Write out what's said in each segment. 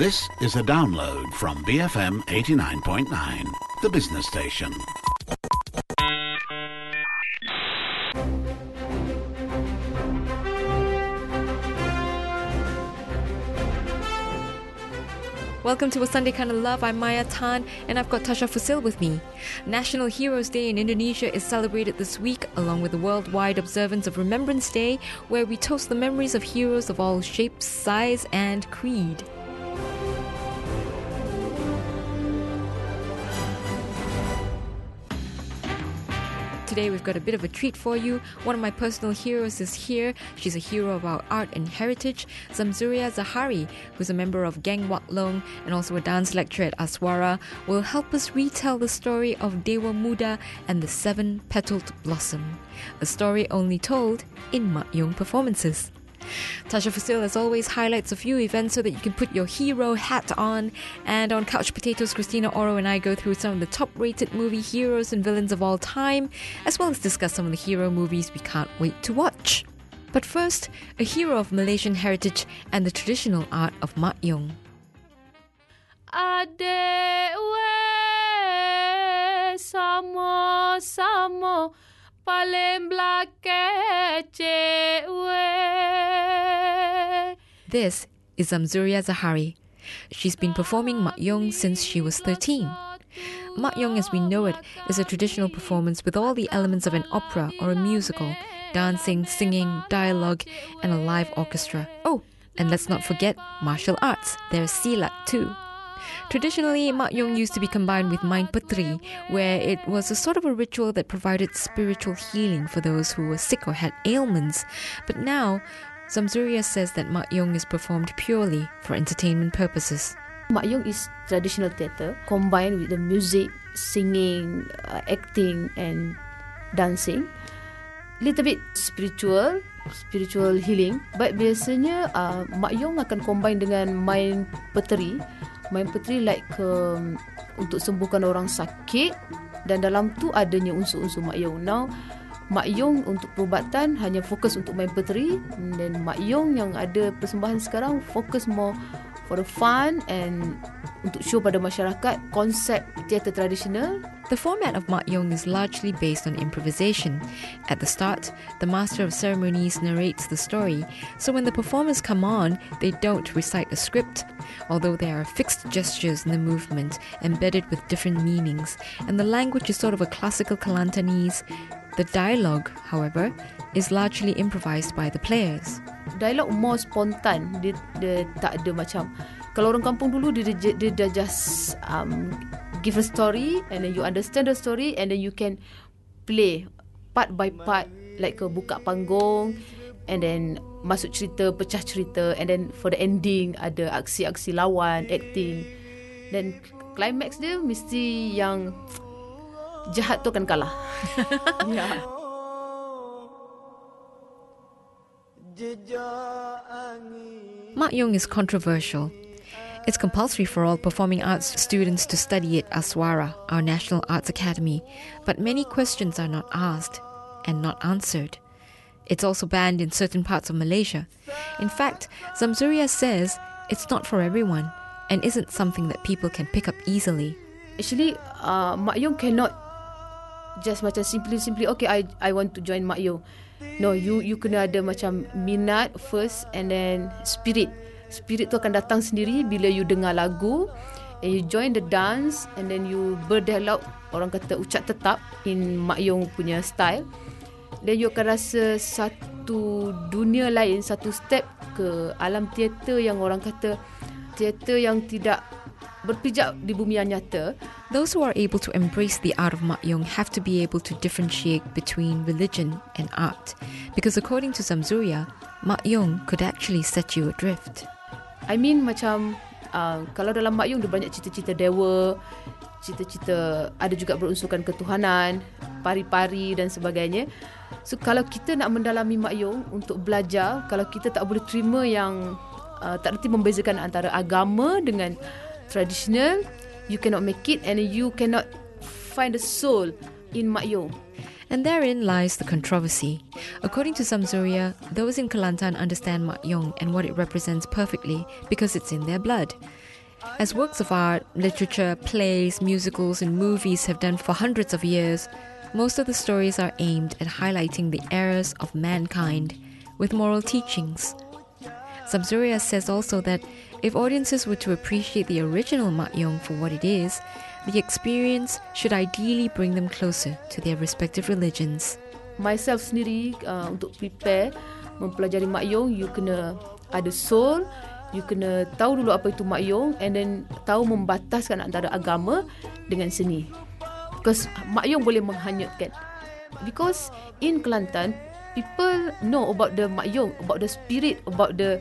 This is a download from BFM 89.9, the business station. Welcome to A Sunday Kind of Love. I'm Maya Tan and I've got Tasha Fusil with me. National Heroes Day in Indonesia is celebrated this week along with the worldwide observance of Remembrance Day, where we toast the memories of heroes of all shapes, size, and creed. Today we've got a bit of a treat for you. One of my personal heroes is here. She's a hero of our art and heritage, Zamzuriah Zahari, who's a member of Geng Wak Long and also a dance lecturer at Aswara, will help us retell the story of Dewa Muda and the Seven Petaled Blossom, a story only told in Mak Yong performances. Tasha Fusil, as always, highlights a few events so that you can put your hero hat on. And on Couch Potatoes, Christina Orow and I go through some of the top rated movie heroes and villains of all time, as well as discuss some of the hero movies we can't wait to watch. But first, a hero of Malaysian heritage and the traditional art of Mak Yong. Adik we sama-sama This is Zamzuriah Zahari. She's been performing Mak Yong since she was 13. Mak Yong, as we know it, is a traditional performance with all the elements of an opera or a musical dancing, singing, dialogue, and a live orchestra. Oh, and let's not forget martial arts. There's Silat too. Traditionally, Mak Yong used to be combined with Main Petri, where it was a sort of a ritual that provided spiritual healing for those who were sick or had ailments. But now, Zamzuriah says that Mak Yong is performed purely for entertainment purposes. Mak Yong is traditional theatre combined with the music, singing, uh, acting, and dancing. Little bit spiritual, spiritual healing. But biasanya uh, Mak Yong akan combine dengan main peteri. Main peteri like um, untuk sembuhkan orang sakit dan dalam tu adanya unsur-unsur Mak Yong. Now Mak Yong untuk perubatan hanya fokus untuk main peteri dan Mak Yong yang ada persembahan sekarang fokus more for the fun and untuk show pada masyarakat konsep teater tradisional. The format of Mak Yong is largely based on improvisation. At the start, the master of ceremonies narrates the story, so when the performers come on, they don't recite a script, although there are fixed gestures in the movement embedded with different meanings, and the language is sort of a classical Kelantanese. The dialogue, however, is largely improvised by the players. Dialog more spontan. Dia, dia tak ada macam kalau orang kampung dulu dia dia, dia, dia just um, give a story and then you understand the story and then you can play part by part like ke buka panggung and then masuk cerita pecah cerita and then for the ending ada aksi-aksi lawan acting dan climax dia mesti yang jahat tu akan kalah. ya. Mak Yong is controversial. It's compulsory for all performing arts students to study at Aswara, our National Arts Academy, but many questions are not asked and not answered. It's also banned in certain parts of Malaysia. In fact, Zamzuriah says it's not for everyone and isn't something that people can pick up easily. Actually, uh, Mak Yong cannot just macam simply simply okay I I want to join Mak Yong. No, you you kena ada macam minat first and then spirit. Spirit tu akan datang sendiri bila you dengar lagu and you join the dance and then you berdialog orang kata ucap tetap in Mak Yong punya style. Then you akan rasa satu dunia lain, satu step ke alam teater yang orang kata teater yang tidak berpijak di bumi yang nyata. Those who are able to embrace the art of Mak Yong have to be able to differentiate between religion and art. Because according to Zamzuria, Mak Yong could actually set you adrift. I mean macam uh, kalau dalam Mak Yong dia banyak cita-cita dewa, cita-cita ada juga berunsurkan ketuhanan, pari-pari dan sebagainya. So kalau kita nak mendalami Mak Yong untuk belajar, kalau kita tak boleh terima yang uh, tak erti membezakan antara agama dengan traditional, you cannot make it and you cannot find the soul in Mak Yong. And therein lies the controversy. According to Zamzuriah, those in Kelantan understand Mak Yong and what it represents perfectly because it's in their blood. As works of art, literature, plays, musicals, and movies have done for hundreds of years, most of the stories are aimed at highlighting the errors of mankind with moral teachings. Zamzuriah says also that if audiences were to appreciate the original Mak Yong for what it is, the experience should ideally bring them closer to their respective religions. Myself sendiri uh, untuk prepare mempelajari Mak Yong, you kena ada soul, you kena tahu dulu apa itu Mak Yong and then tahu membataskan antara agama dengan seni. Because Mak Yong boleh menghanyutkan. Because in Kelantan, people know about the Mak Yong, about the spirit, about the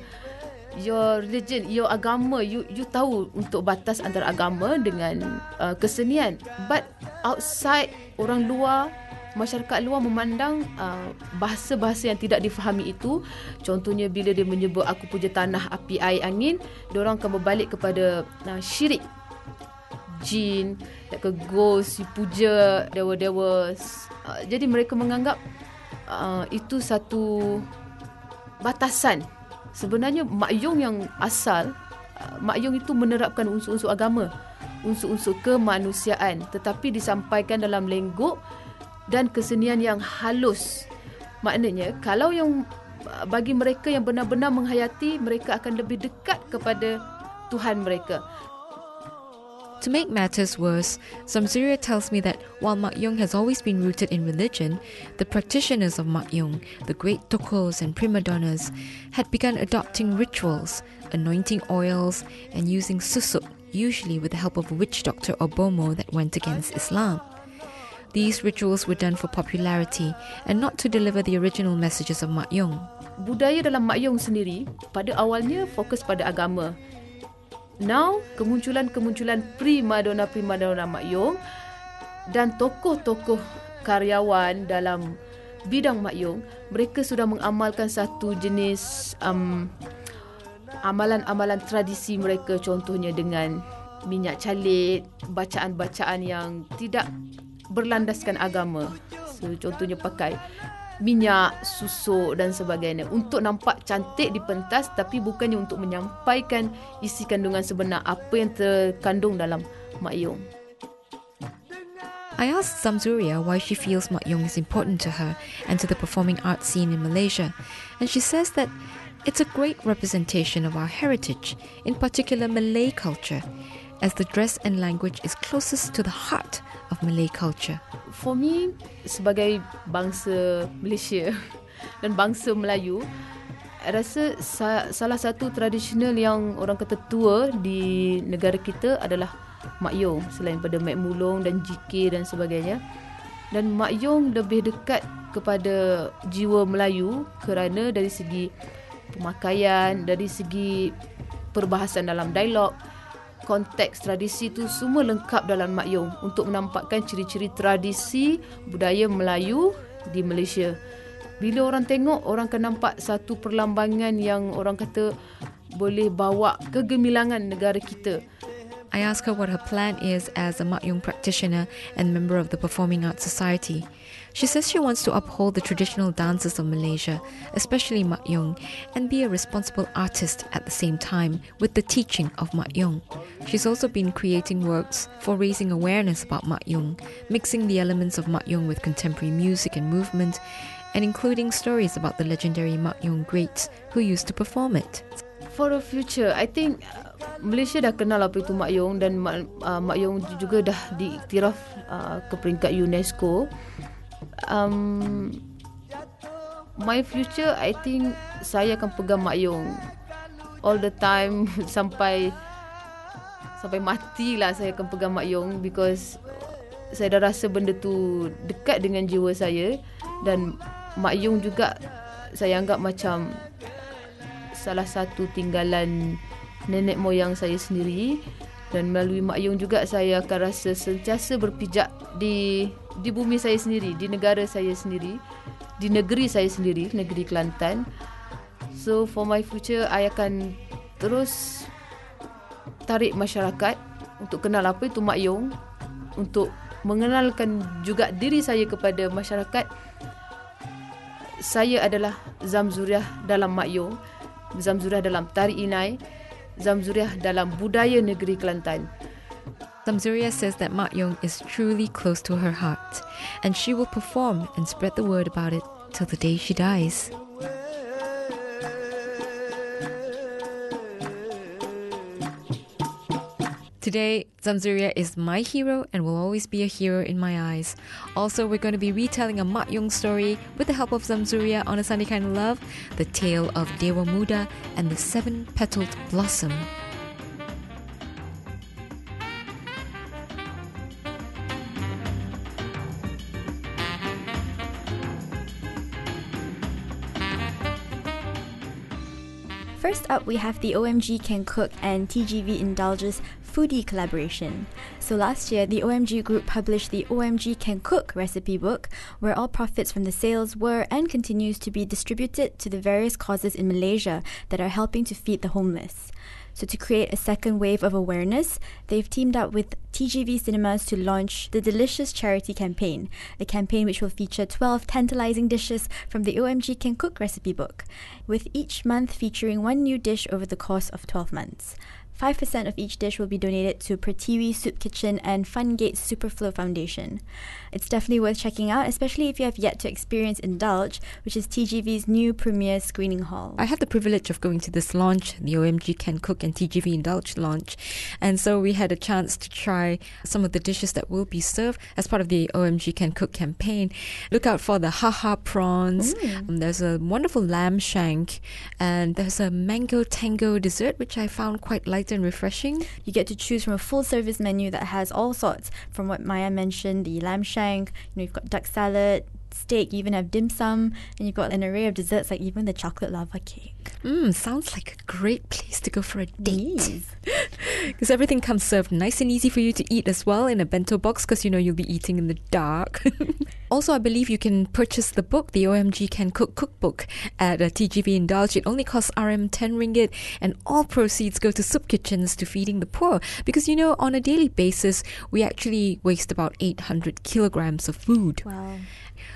your religion, your agama, you you tahu untuk batas antara agama dengan uh, kesenian. But outside orang luar masyarakat luar memandang uh, bahasa-bahasa yang tidak difahami itu. Contohnya bila dia menyebut aku puja tanah api air angin orang akan berbalik kepada uh, syirik. Jin like a ghost puja dewa-dewa. Uh, jadi mereka menganggap uh, itu satu batasan sebenarnya Mak Yong yang asal uh, Mak Yong itu menerapkan unsur-unsur agama unsur-unsur kemanusiaan tetapi disampaikan dalam lenggok dan kesenian yang halus. Maknanya kalau yang bagi mereka yang benar-benar menghayati mereka akan lebih dekat kepada Tuhan mereka. To make matters worse, Zamzuriah tells me that while Mak Yong has always been rooted in religion, the practitioners of Mak Yong, the great tokos and prima donnas, had begun adopting rituals, anointing oils, and using susuk, usually with the help of a witch doctor or bomoh that went against Islam. These rituals were done for popularity and not to deliver the original messages of Mak Yong. Budaya dalam Mak Yong sendiri pada awalnya fokus pada agama. Now, kemunculan-kemunculan primadona-primadona Mak Yong dan tokoh-tokoh karyawan dalam bidang Mak Yong, mereka sudah mengamalkan satu jenis um, amalan-amalan tradisi mereka contohnya dengan minyak calit, bacaan-bacaan yang tidak berlandaskan agama. So, contohnya pakai minyak, susuk dan sebagainya untuk nampak cantik di pentas tapi bukannya untuk menyampaikan isi kandungan sebenar apa yang terkandung dalam Mak Yong. I asked Samsuria why she feels Mak Yong is important to her and to the performing arts scene in Malaysia, and she says that it's a great representation of our heritage, in particular Malay culture, as the dress and language is closest to the heart of Malay culture. For me, sebagai bangsa Malaysia dan bangsa Melayu, rasa sa- salah satu tradisional yang orang kata tua di negara kita adalah Mak Yong selain pada Mek Mulung dan JK dan sebagainya. Dan Mak Yong lebih dekat kepada jiwa Melayu kerana dari segi pemakaian, dari segi perbahasan dalam dialog, konteks tradisi tu semua lengkap dalam Mak Yong untuk menampakkan ciri-ciri tradisi budaya Melayu di Malaysia. Bila orang tengok, orang akan nampak satu perlambangan yang orang kata boleh bawa kegemilangan negara kita. I ask her what her plan is as a Mak Yong practitioner and member of the Performing Arts Society. She says she wants to uphold the traditional dances of Malaysia, especially Mak Yong, and be a responsible artist at the same time with the teaching of Mak Yong. She's also been creating works for raising awareness about Mak Yong, mixing the elements of Mak Yong with contemporary music and movement, and including stories about the legendary Mak Yong greats who used to perform it. For the future, I think uh, Malaysia dah kenal apa itu Mak Yong dan Mak, uh, Mak Yong juga dah diiktiraf uh, ke peringkat UNESCO. Um, my future, I think saya akan pegang Mak Yong. All the time sampai sampai mati lah saya akan pegang Mak Yong because saya dah rasa benda tu dekat dengan jiwa saya dan Mak Yong juga saya anggap macam salah satu tinggalan nenek moyang saya sendiri dan melalui Mak Yong juga saya akan rasa sentiasa berpijak di di bumi saya sendiri, di negara saya sendiri, di negeri saya sendiri, negeri Kelantan. So for my future, I akan terus tarik masyarakat untuk kenal apa itu Mak Yong, untuk mengenalkan juga diri saya kepada masyarakat. Saya adalah Zamzuriah dalam Mak Yong, Zamzuriah dalam Tari Inai, Zamzuriah dalam budaya negeri Kelantan. Says that Mak Yong is truly close to her heart, and she will perform and spread the word about it till the day she dies. Today, Zamzuriah is my hero and will always be a hero in my eyes. Also, we're going to be retelling a Mak Yong story with the help of Zamzuriah on a Sunday Kind of Love, the tale of Dewa Muda and the seven petaled blossom. First up, we have the OMG Can Cook and TGV Indulges foodie collaboration. So last year, the OMG group published the OMG Can Cook recipe book, where all profits from the sales were and continues to be distributed to the various causes in Malaysia that are helping to feed the homeless. So, to create a second wave of awareness, they've teamed up with TGV Cinemas to launch the Delicious Charity Campaign, a campaign which will feature 12 tantalizing dishes from the OMG Can Cook recipe book, with each month featuring one new dish over the course of 12 months. 5% of each dish will be donated to Pertiwi Soup Kitchen and Fungate Superflow Foundation. It's definitely worth checking out, especially if you have yet to experience Indulge, which is TGV's new premier screening hall. I had the privilege of going to this launch, the OMG Can Cook and TGV Indulge launch, and so we had a chance to try some of the dishes that will be served as part of the OMG Can Cook campaign. Look out for the haha prawns. Um, there's a wonderful lamb shank, and there's a mango tango dessert, which I found quite light and refreshing. You get to choose from a full service menu that has all sorts, from what Maya mentioned, the lamb shank, you know, you've got duck salad, steak, you even have dim sum, and you've got an array of desserts like even the chocolate lava cake. Mmm, sounds like a great place to go for a date. Because everything comes served nice and easy for you to eat as well in a bento box because you know you'll be eating in the dark. also, I believe you can purchase the book, the OMG Can Cook Cookbook, at uh, a TGV Indulge. It only costs RM 10 ringgit, and all proceeds go to soup kitchens to feeding the poor. Because you know, on a daily basis, we actually waste about 800 kilograms of food. Wow.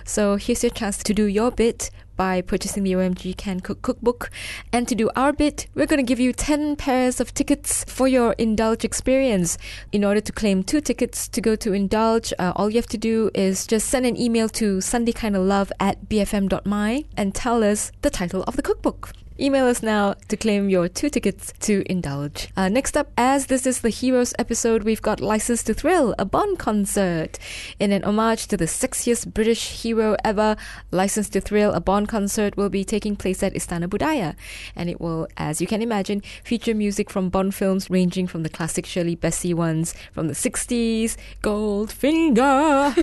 So here's your chance to do your bit by purchasing the OMG Can Cook Cookbook. And to do our bit, we're going to give you 10 pairs of tickets for your Indulge experience. In order to claim two tickets to go to Indulge, uh, all you have to do is just send an email to sundaykindoflove at bfm.my and tell us the title of the cookbook. Email us now to claim your two tickets to Indulge. Uh, next up, as this is the Heroes episode, we've got License to Thrill, a Bond concert. In an homage to the sexiest British hero ever, License to Thrill, a Bond concert will be taking place at Istana Budaya. And it will, as you can imagine, feature music from Bond films ranging from the classic Shirley Bassey ones from the 60s, Goldfinger,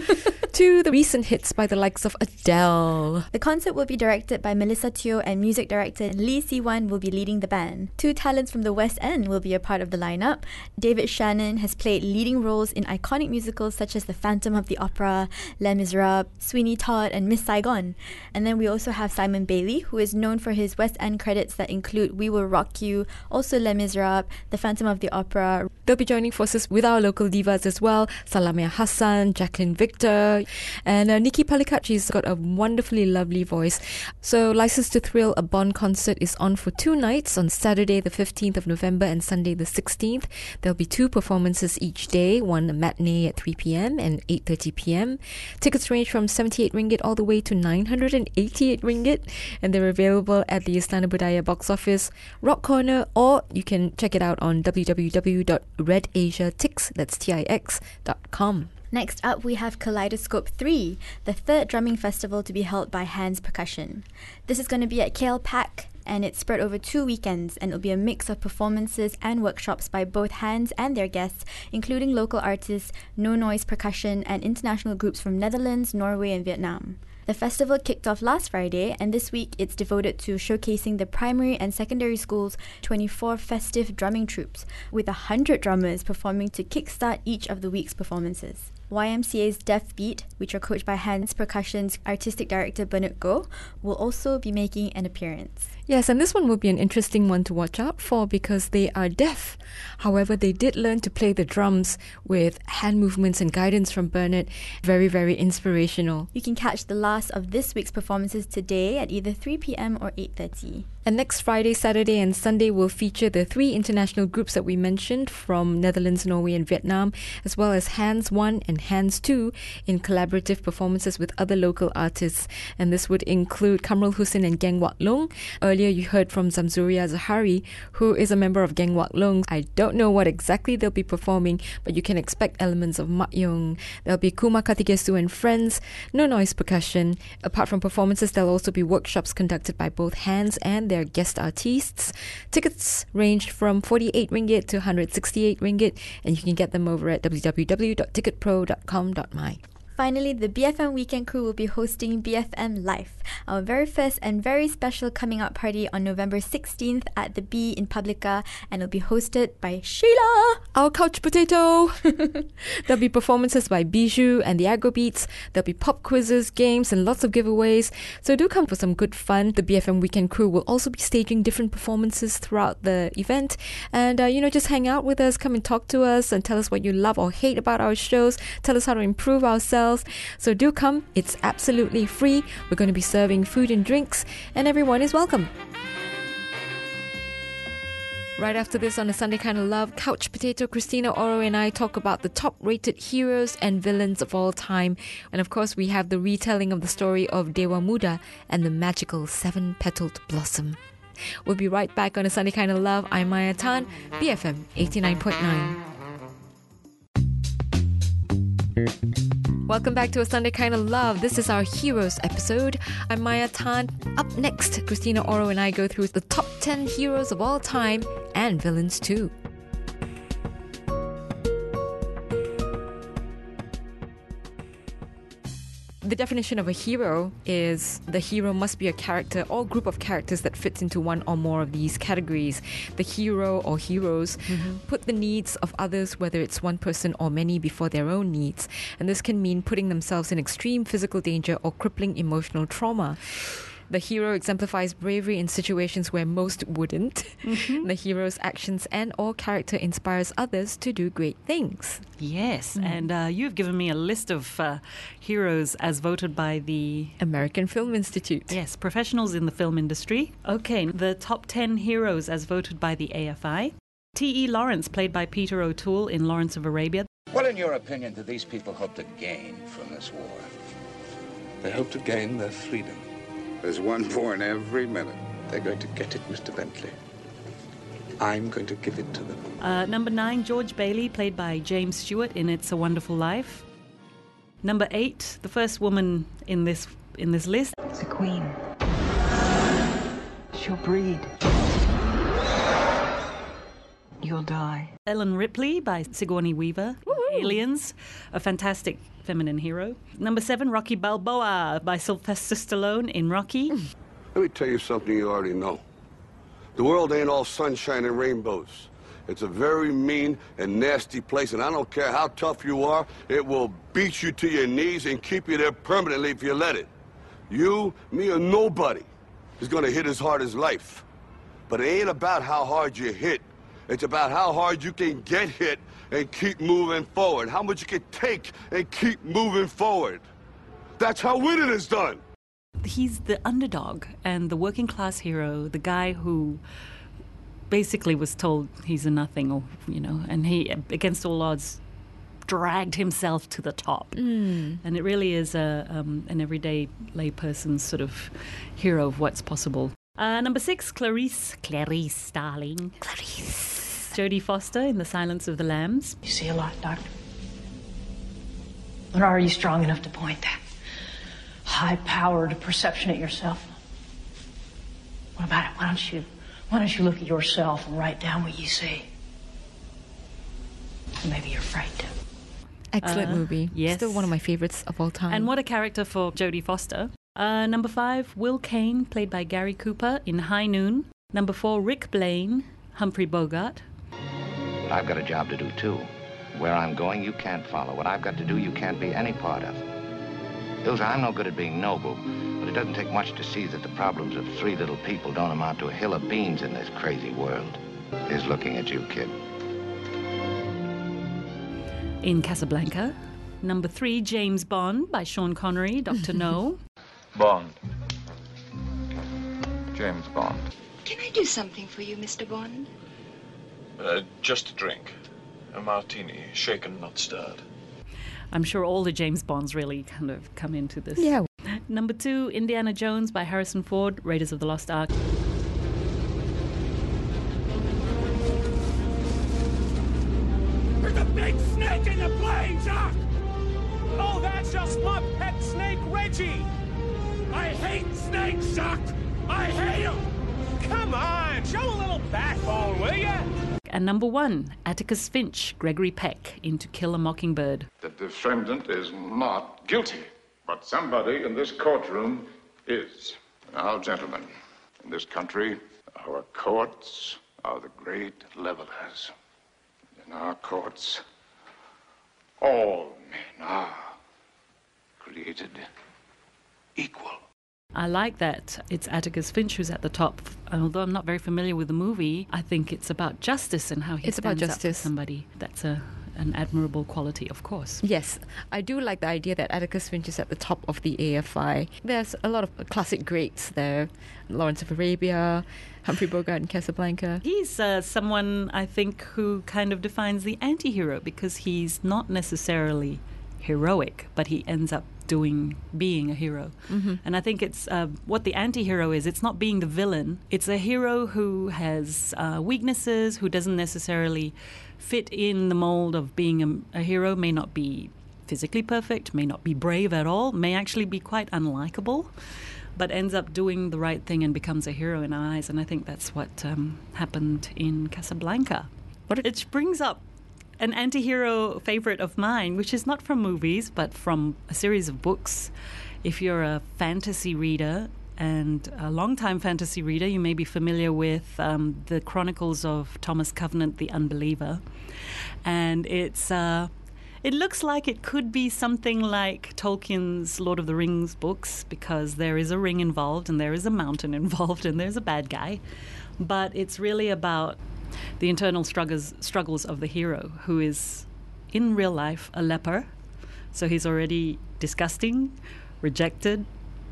to the recent hits by the likes of Adele. The concert will be directed by Melissa Teo and music director Lee Si-wan will be leading the band. Two talents from the West End will be a part of the lineup. David Shannon has played leading roles in iconic musicals such as The Phantom of the Opera, Les Miserables, Sweeney Todd, and Miss Saigon. And then we also have Simon Bailey, who is known for his West End credits that include We Will Rock You, also Les Miserables, The Phantom of the Opera. They'll be joining forces with our local divas as well Salamiah Hassan, Jacqueline Victor, and uh, Nikki Palikat. She's got a wonderfully lovely voice. So, License to Thrill, a Bond concert, is on for two nights on Saturday, the 15th of November, and Sunday, the 16th. There'll be two performances each day one matinee at 3 p.m. and 8.30 p.m. Tickets range from 78 ringgit all the way to 988 ringgit, and they're available at the Istana Budaya box office, Rock Corner, or you can check it out on www.redasiatix, that's T-I-X, dot com. Next up, we have Kaleidoscope 3, the third drumming festival to be held by Hands Percussion. This is going to be at KLPac, and it's spread over two weekends, and it'll be a mix of performances and workshops by both Hands and their guests, including local artists, No Noise Percussion, and international groups from Netherlands, Norway, and Vietnam. The festival kicked off last Friday, and this week it's devoted to showcasing the primary and secondary schools' 24 festive drumming troupes, with 100 drummers performing to kickstart each of the week's performances. YMCA's Deaf Beat, which are coached by Hands Percussion's artistic director Bernard Goh, will also be making an appearance. Yes, and this one will be an interesting one to watch out for because they are deaf. However, they did learn to play the drums with hand movements and guidance from Bernard. Very, very inspirational. You can catch the last of this week's performances today at either 3 p.m. or 8:30. And next Friday, Saturday, and Sunday will feature the three international groups that we mentioned from Netherlands, Norway, and Vietnam, as well as Hands 1 and Hands 2 in collaborative performances with other local artists. And this would include Kamrul Hussein and Geng Wak Long. Earlier, you heard from Zamzuriah Zahari, who is a member of Geng Wak Long. I don't know what exactly they'll be performing, but you can expect elements of Mak Yong. There'll be Kumar Karthigesu and friends, no noise percussion. Apart from performances, there'll also be workshops conducted by both Hands and their guest artists. Tickets ranged from 48 ringgit to 168 ringgit, and you can get them over at www.ticketpro.com.my. Finally, the BFM Weekend Crew will be hosting BFM Live, our very first and very special coming out party on November 16th at the B in Publika, and it'll be hosted by Sheila. Our couch potato. There'll be performances by Bijou and the Agro Beats. There'll be pop quizzes, games, and lots of giveaways. So do come for some good fun. The BFM Weekend Crew will also be staging different performances throughout the event. And, uh, you know, just hang out with us, come and talk to us, and tell us what you love or hate about our shows. Tell us how to improve ourselves. So do come. It's absolutely free. We're going to be serving food and drinks, and everyone is welcome. Right after this on a Sunday Kind of Love, Couch Potato Christina Orow and I talk about the top rated heroes and villains of all time. And of course, we have the retelling of the story of Dewa Muda and the magical seven petaled blossom. We'll be right back on a Sunday Kind of Love. I'm Maya Tan, BFM 89.9. Welcome back to a Sunday Kind of Love. This is our Heroes episode. I'm Maya Tan. Up next, Christina Orow and I go through the top 10 heroes of all time and villains too. The definition of a hero is the hero must be a character or group of characters that fits into one or more of these categories. The hero or heroes mm-hmm. put the needs of others, whether it's one person or many, before their own needs. And this can mean putting themselves in extreme physical danger or crippling emotional trauma. The hero exemplifies bravery in situations where most wouldn't. The hero's actions and or character inspires others to do great things. Yes, and uh, you've given me a list of uh, heroes as voted by the American Film Institute. yes professionals in the film industry. Okay, the top ten heroes as voted by the AFI. T. E. Lawrence, played by Peter O'Toole in Lawrence of Arabia. What, in your opinion, do these people hope to gain from this war? They hope to gain their freedom. There's one born every minute. They're going to get it, Mr. Bentley. I'm going to give it to them. Uh, number nine, George Bailey, played by James Stewart in It's a Wonderful Life. Number eight, the first woman in this in this list, It's a queen. She'll breed. You'll die. Ellen Ripley by Sigourney Weaver. Aliens, a fantastic feminine hero. Number seven, Rocky Balboa by Sylvester Stallone in Rocky. Hmm. Let me tell you something you already know. The world ain't all sunshine and rainbows. It's a very mean and nasty place, and I don't care how tough you are, it will beat you to your knees and keep you there permanently if you let it. You, me, or nobody is gonna hit as hard as life. But it ain't about how hard you hit. It's about how hard you can get hit and keep moving forward. How much you can take and keep moving forward. That's how winning is done. He's the underdog and the working class hero, the guy who basically was told he's a nothing, or you know, and he, against all odds, dragged himself to the top. And it really is a um, an everyday layperson's sort of hero of what's possible. Uh, number six, Clarice, Clarice, darling, Clarice, Jodie Foster in The Silence of the Lambs. You see a lot, Doctor. But are you strong enough to point that high-powered perception at yourself? What about it? Why don't you, why don't you look at yourself and write down what you see? Maybe you're afraid to. Excellent Uh, movie. yes. Still one of my favorites of all time. And what a character for Jodie Foster. Uh, number five, Will Kane, played by Gary Cooper in High Noon. Number four, Rick Blaine, Humphrey Bogart. But I've got a job to do too. Where I'm going, you can't follow. What I've got to do, you can't be any part of. Ilsa, I'm no good at being noble, but it doesn't take much to see that the problems of three little people don't amount to a hill of beans in this crazy world. He's looking at you, kid. In Casablanca, number three, James Bond by Sean Connery, Dr. No. Bond. James Bond. Can I do something for you, Mr. Bond? Uh, just a drink. A martini, shaken, not stirred. I'm sure all the James Bonds really kind of come into this. Yeah. Number two, Indiana Jones by Harrison Ford, Raiders of the Lost Ark. There's a big snake in the plane, Jock! Oh, that's just my pet snake, Reggie! I hate snakes, Jock! I hate them! Come on, show a little backbone, will ya? And number one, Atticus Finch, Gregory Peck, in To Kill a Mockingbird. The defendant is not guilty, but somebody in this courtroom is. Now, gentlemen, in this country, our courts are the great levelers. In our courts, all men are created equal. I like that it's Atticus Finch who's at the top. And although I'm not very familiar with the movie, I think it's about justice and how he It's about stands up for somebody. That's a an admirable quality, of course. Yes, I do like the idea that Atticus Finch is at the top of the AFI. There's a lot of classic greats there Lawrence of Arabia, Humphrey Bogart, and Casablanca. He's uh, someone I think who kind of defines the anti-hero because he's not necessarily heroic, but he ends up doing being a hero. Mhm. And I think it's uh, what the anti-hero is. It's not being the villain. It's a hero who has uh, weaknesses, who doesn't necessarily fit in the mold of being a, a hero. May not be physically perfect, may not be brave at all, may actually be quite unlikable. But ends up doing the right thing and becomes a hero in our eyes, and I think that's what um, happened in Casablanca. It brings up an anti-hero favorite of mine, which is not from movies but from a series of books. If you're a fantasy reader and a long-time fantasy reader, you may be familiar with um, the Chronicles of Thomas Covenant, the Unbeliever, and it's. Uh, it looks like it could be something like Tolkien's Lord of the Rings books because there is a ring involved and there is a mountain involved and there's a bad guy. But it's really about the internal struggles struggles of the hero who is in real life a leper. So he's already disgusting, rejected,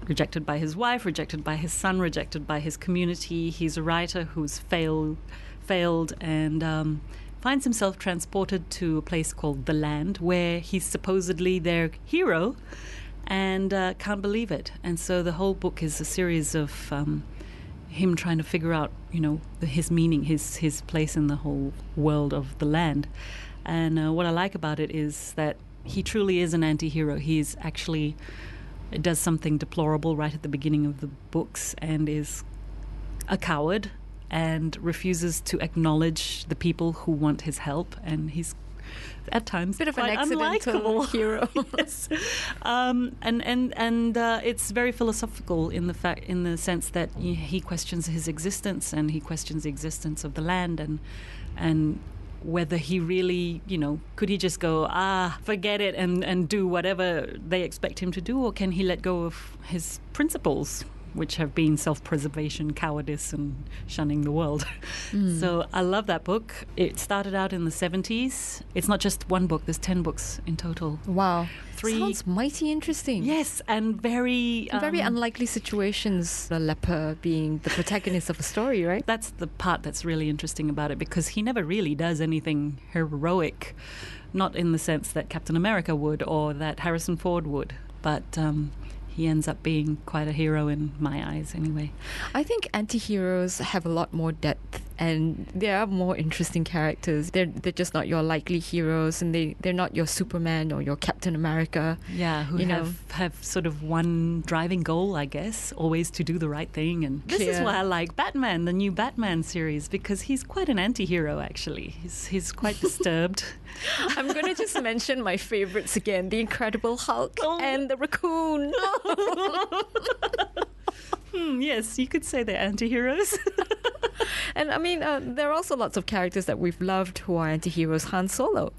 rejected by his wife, rejected by his son, rejected by his community. He's a writer who's failed, failed, and um, finds himself transported to a place called the Land, where he's supposedly their hero, and uh, can't believe it. And so the whole book is a series of um, him trying to figure out, you know, his meaning, his his place in the whole world of the land. And uh, what I like about it is that he truly is an anti-hero. He's actually does something deplorable right at the beginning of the books and is a coward and refuses to acknowledge the people who want his help and he's at times Bit of an quite accidental unlikable. hero. yes. Um, and and and uh, it's very philosophical in the fact in the sense that he, he questions his existence and he questions the existence of the land and and whether he really, you know, could he just go, ah, forget it and, and do whatever they expect him to do, or can he let go of his principles, which have been self preservation, cowardice, and shunning the world? Mm. So I love that book. It started out in the 70s. It's not just one book, there's 10 books in total. Wow. Three. Sounds mighty interesting. Yes, and very. In very um, unlikely situations, the leper being the protagonist of a story, right? That's the part that's really interesting about it because he never really does anything heroic, not in the sense that Captain America would or that Harrison Ford would, but um, he ends up being quite a hero in my eyes anyway. I think anti-heroes have a lot more depth and they are more interesting characters. They're they're just not your likely heroes and they, they're not your Superman or your Captain America. Yeah, who you know. have, have sort of one driving goal, I guess, always to do the right thing. And this is why I like Batman, the new Batman series, because he's quite an anti-hero. Actually, he's he's quite disturbed. I'm going to just mention my favorites again the Incredible Hulk Oh. and the raccoon. Hmm, yes, you could say they're anti-heroes. And I mean, uh, there are also lots of characters that we've loved who are anti-heroes. Han Solo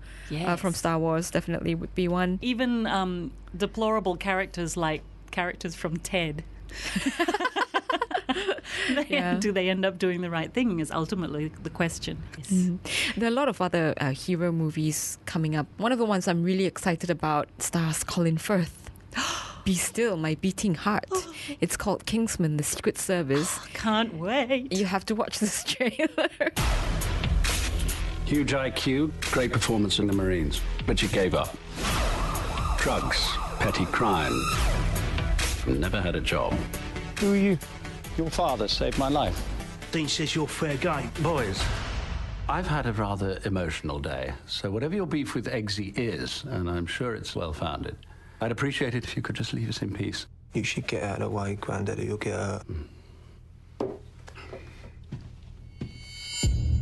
uh, from Star Wars definitely would be one. Even um, deplorable characters like characters from Ted. They- Yeah. Do they end up doing the right thing? Is ultimately the question. Yes. Mhm. There are a lot of other uh, hero movies coming up. One of the ones I'm really excited about stars Colin Firth. Be Still, My Beating Heart. It's called Kingsman, The Secret Service. Can't wait. You have to watch this trailer. Huge IQ, great performance in the Marines, but you gave up. Drugs, petty crime. Never had a job. Who are you? Your father saved my life. Dean says you're fair game. Boys. I've had a rather emotional day, so whatever your beef with Eggsy is, and I'm sure it's well founded, I'd appreciate it if you could just leave us in peace. You should get out of the way, Grandaddy. You'll get hurt. Mm.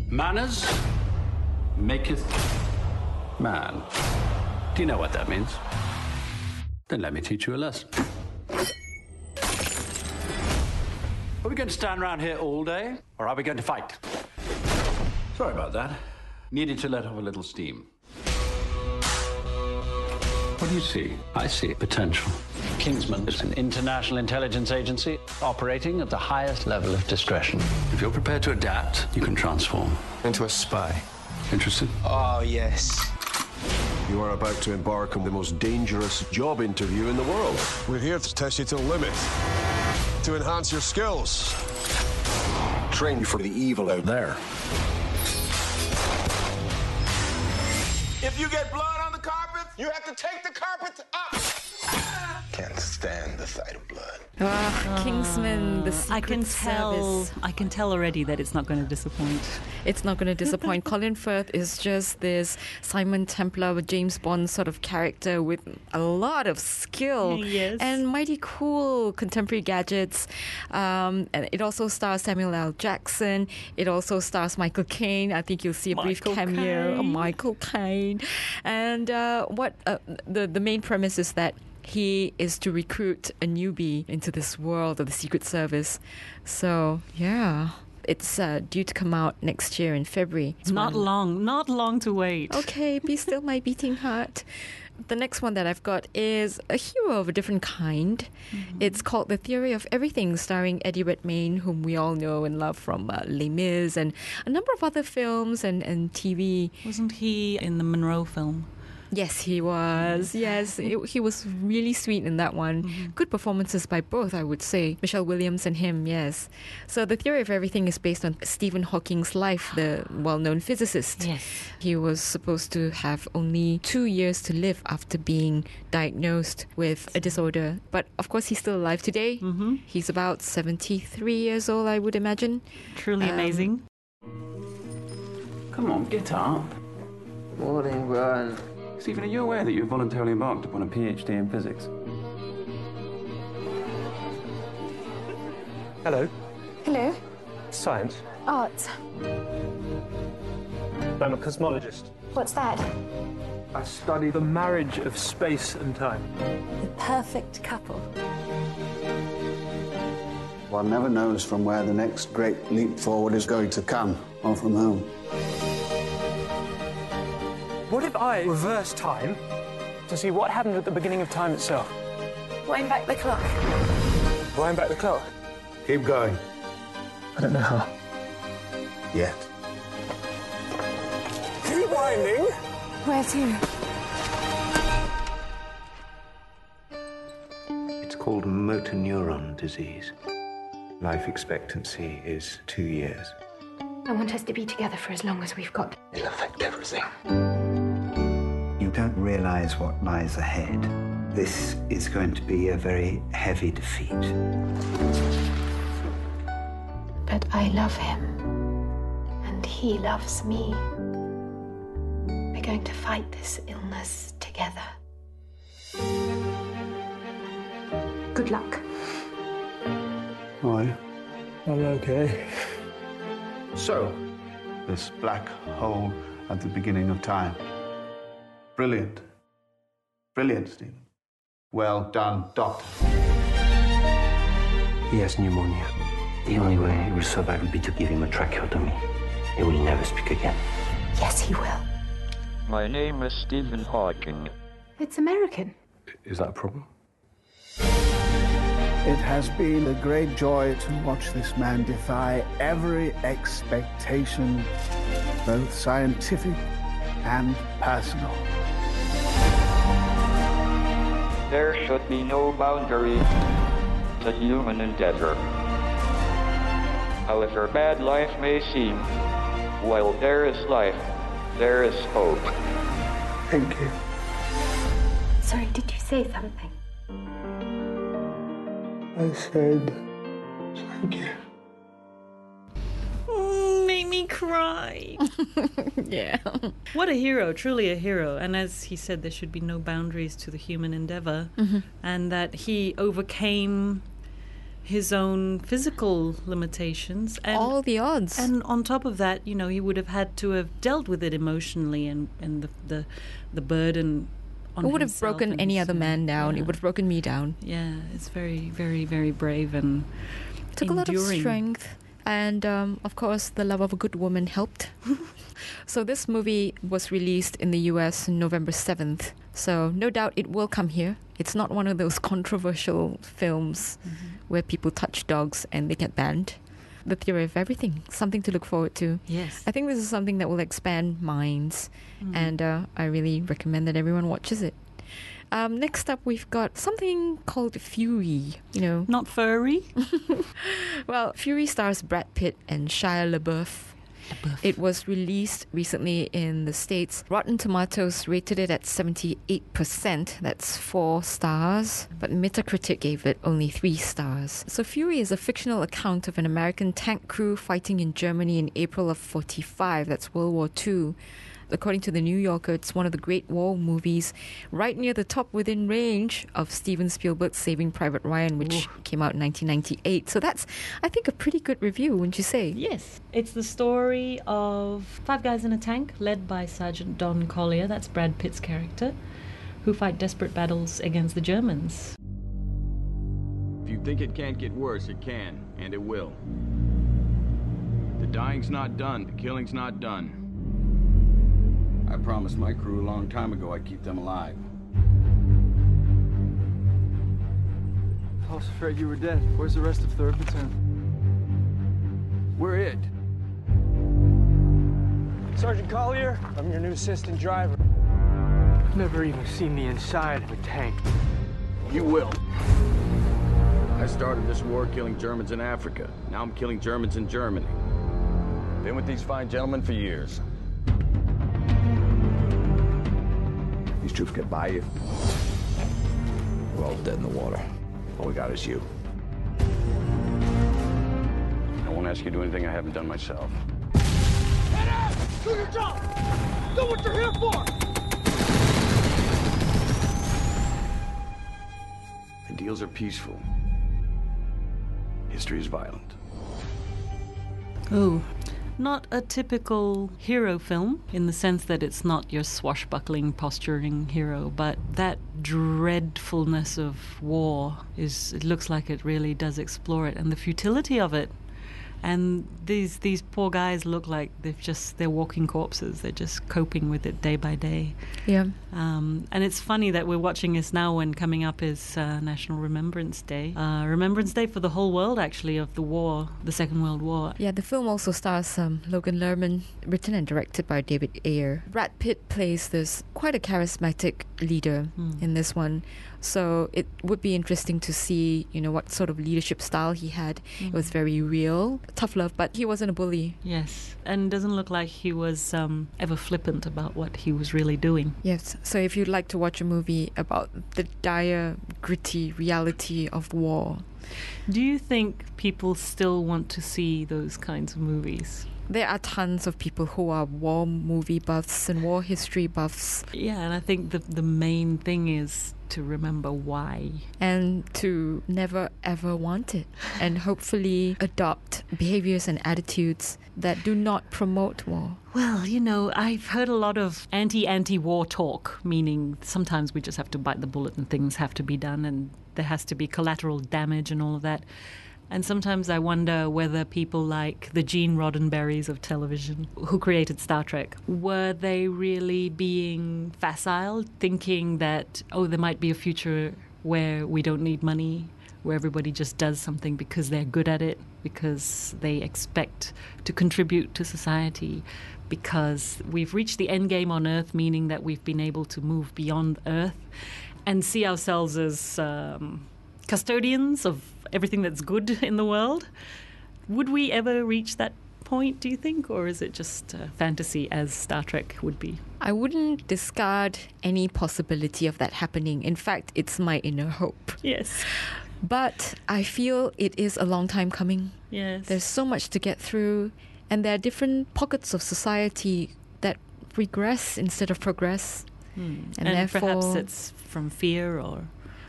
Manners maketh man. Do you know what that means? Then let me teach you a lesson. Are we going to stand around here all day, or are we going to fight? Sorry about that. Needed to let off a little steam. What do you see? I see potential. Kingsman is an international intelligence agency operating at the highest level of discretion. If you're prepared to adapt, you can transform. Into a spy. Interested? Oh, yes. You are about to embark on the most dangerous job interview in the world. We're here to test you to the limit, to enhance your skills. Train you for the evil out there. If you get blood on the carpet, you have to take the carpet of. Ah, Kingsman, The Secret I can tell. Service. I can tell already that it's not going to disappoint. It's not going to disappoint. Colin Firth is just this Simon Templar, James Bond sort of character with a lot of skill Yes. and mighty cool contemporary gadgets. Um, and it also stars Samuel L. Jackson. It also stars Michael Caine. I think you'll see a brief Michael cameo Caine. Michael Caine. And uh, what uh, the the main premise is that. He is to recruit a newbie into this world of the Secret Service. So, yeah. It's uh, due to come out next year in February. It's not one- long. Not long to wait. Okay, be still my beating heart. The next one that I've got is a hero of a different kind. It's called The Theory of Everything, starring Eddie Redmayne, whom we all know and love from uh, Les Mis and a number of other films and, and TV. Wasn't he in the Monroe film? Yes, he was. Yes, it, he was really sweet in that one. Good performances by both, I would say. Michelle Williams and him, yes. So, The Theory of Everything is based on Stephen Hawking's life, the well known physicist. Yes. He was supposed to have only two years to live after being diagnosed with a disorder. But of course, he's still alive today. Mm-hmm. He's about 73 years old, I would imagine. Truly Um, amazing. Come on, get up. Morning, Brian. Stephen, are you aware that you've voluntarily embarked upon a PhD in physics? Hello. Hello. Science. Art. I'm a cosmologist. What's that? I study the marriage of space and time. The perfect couple. One never knows from where the next great leap forward is going to come, or from whom. What if I reverse time to see what happened at the beginning of time itself? Wind back the clock. Wind back the clock. Keep going. I don't know how. Yet. Keep winding. Where to? It's called motor neuron disease. Life expectancy is two years. I want us to be together for as long as we've got. It'll affect everything. You don't realize what lies ahead. This is going to be a very heavy defeat. But I love him. And he loves me. We're going to fight this illness together. Good luck. Why? I'm okay. So, this black hole at the beginning of time. Brilliant. Brilliant, Stephen. Well done, Doctor. He has pneumonia. The only way he will survive will be to give him a tracheotomy. He will never speak again. Yes, he will. My name is Stephen Hawking. It's American. Is that a problem? It has been a great joy to watch this man defy every expectation, both scientific and personal. There should be no boundary to human endeavor. However bad life may seem, while there is life, there is hope. Thank you. Sorry, did you say something? I said, thank you. Cry. yeah. What a hero, truly a hero. And as he said, there should be no boundaries to the human endeavor. Mhm. And that he overcame his own physical limitations. And, All the odds. And on top of that, you know, he would have had to have dealt with it emotionally and, and the, the, the burden on It would have broken any other man down. yeah. It would have broken me down. Yeah, it's very, very, very brave and took a lot of strength and um, of course the love of a good woman helped. So this movie was released in the us november 7th so no doubt it will come here. It's not one of those controversial films where people touch dogs and they get banned. The theory of everything something to look forward to. Yes. i think this is something that will expand minds. Mm. and uh, i really recommend that everyone watches it um, next up, we've got something called Fury. You know, not furry. well, Fury stars Brad Pitt and Shia LaBeouf. It was released recently in the States. Rotten Tomatoes rated it at 78%. That's four stars. But Metacritic gave it only three stars. So, Fury is a fictional account of an American tank crew fighting in Germany in April of 45. That's World War II. According to the New Yorker, it's one of the great war movies, right near the top within range of Steven Spielberg's Saving Private Ryan, which came out in 1998. So that's, I think, a pretty good review, wouldn't you say? Yes. It's the story of five guys in a tank led by Sergeant Don Collier, that's Brad Pitt's character, who fight desperate battles against the Germans. If you think it can't get worse, it can, and it will. The dying's not done, the killing's not done. I promised my crew a long time ago I'd keep them alive. I was afraid you were dead. Where's the rest of 3rd Platoon? We're it. Sergeant Collier, I'm your new assistant driver. I've never even seen the inside of a tank. You will. I started this war killing Germans in Africa. Now I'm killing Germans in Germany. Been with these fine gentlemen for years. These troops get by you. We're all dead in the water. All we got is you. I won't ask you to do anything I haven't done myself. Do your job! Do what you're here for! Ideals are peaceful. History is violent. Oh, not a typical hero film in the sense that it's not your swashbuckling, posturing hero, but that dreadfulness of war is, it looks like it really does explore it and the futility of it. And these these poor guys look like they've just they're walking corpses. They're just coping with it day by day. Yeah. Um, and it's funny that we're watching this now when coming up is uh, National Remembrance Day. Uh, Remembrance Day for the whole world, actually, of the war, the Second World War. Yeah, the film also stars um, Logan Lerman, written and directed by David Ayer. Brad Pitt plays this quite a charismatic leader Hmm. in this one, so it would be interesting to see, you know, what sort of leadership style he had. It was very real, tough love, but he wasn't a bully. Yes, and doesn't look like he was um, ever flippant about what he was really doing. Yes, so if you'd like to watch a movie about the dire, gritty reality of war, Do you think people still want to see those kinds of movies? there are tons of people who are war movie buffs and war history buffs. Yeah, and I think the the main thing is to remember why. and to never ever want it and hopefully adopt behaviors and attitudes that do not promote war. Well, you know, I've heard a lot of anti anti war talk, meaning sometimes we just have to bite the bullet and things have to be done and there has to be collateral damage and all of that. And sometimes I wonder whether people like the Gene Roddenberrys of television, who created Star Trek, were they really being facile, thinking that, oh, there might be a future where we don't need money, where everybody just does something because they're good at it, because they expect to contribute to society, because we've reached the end game on Earth, meaning that we've been able to move beyond Earth and see ourselves as um, custodians of everything that's good in the world. Would we ever reach that point, do you think? Or is it just uh, fantasy as Star Trek would be? I wouldn't discard any possibility of that happening. In fact, it's my inner hope. Yes. But I feel it is a long time coming. Yes. There's so much to get through, and there are different pockets of society that regress instead of progress. Hmm. And, And, therefore, perhaps it's from fear or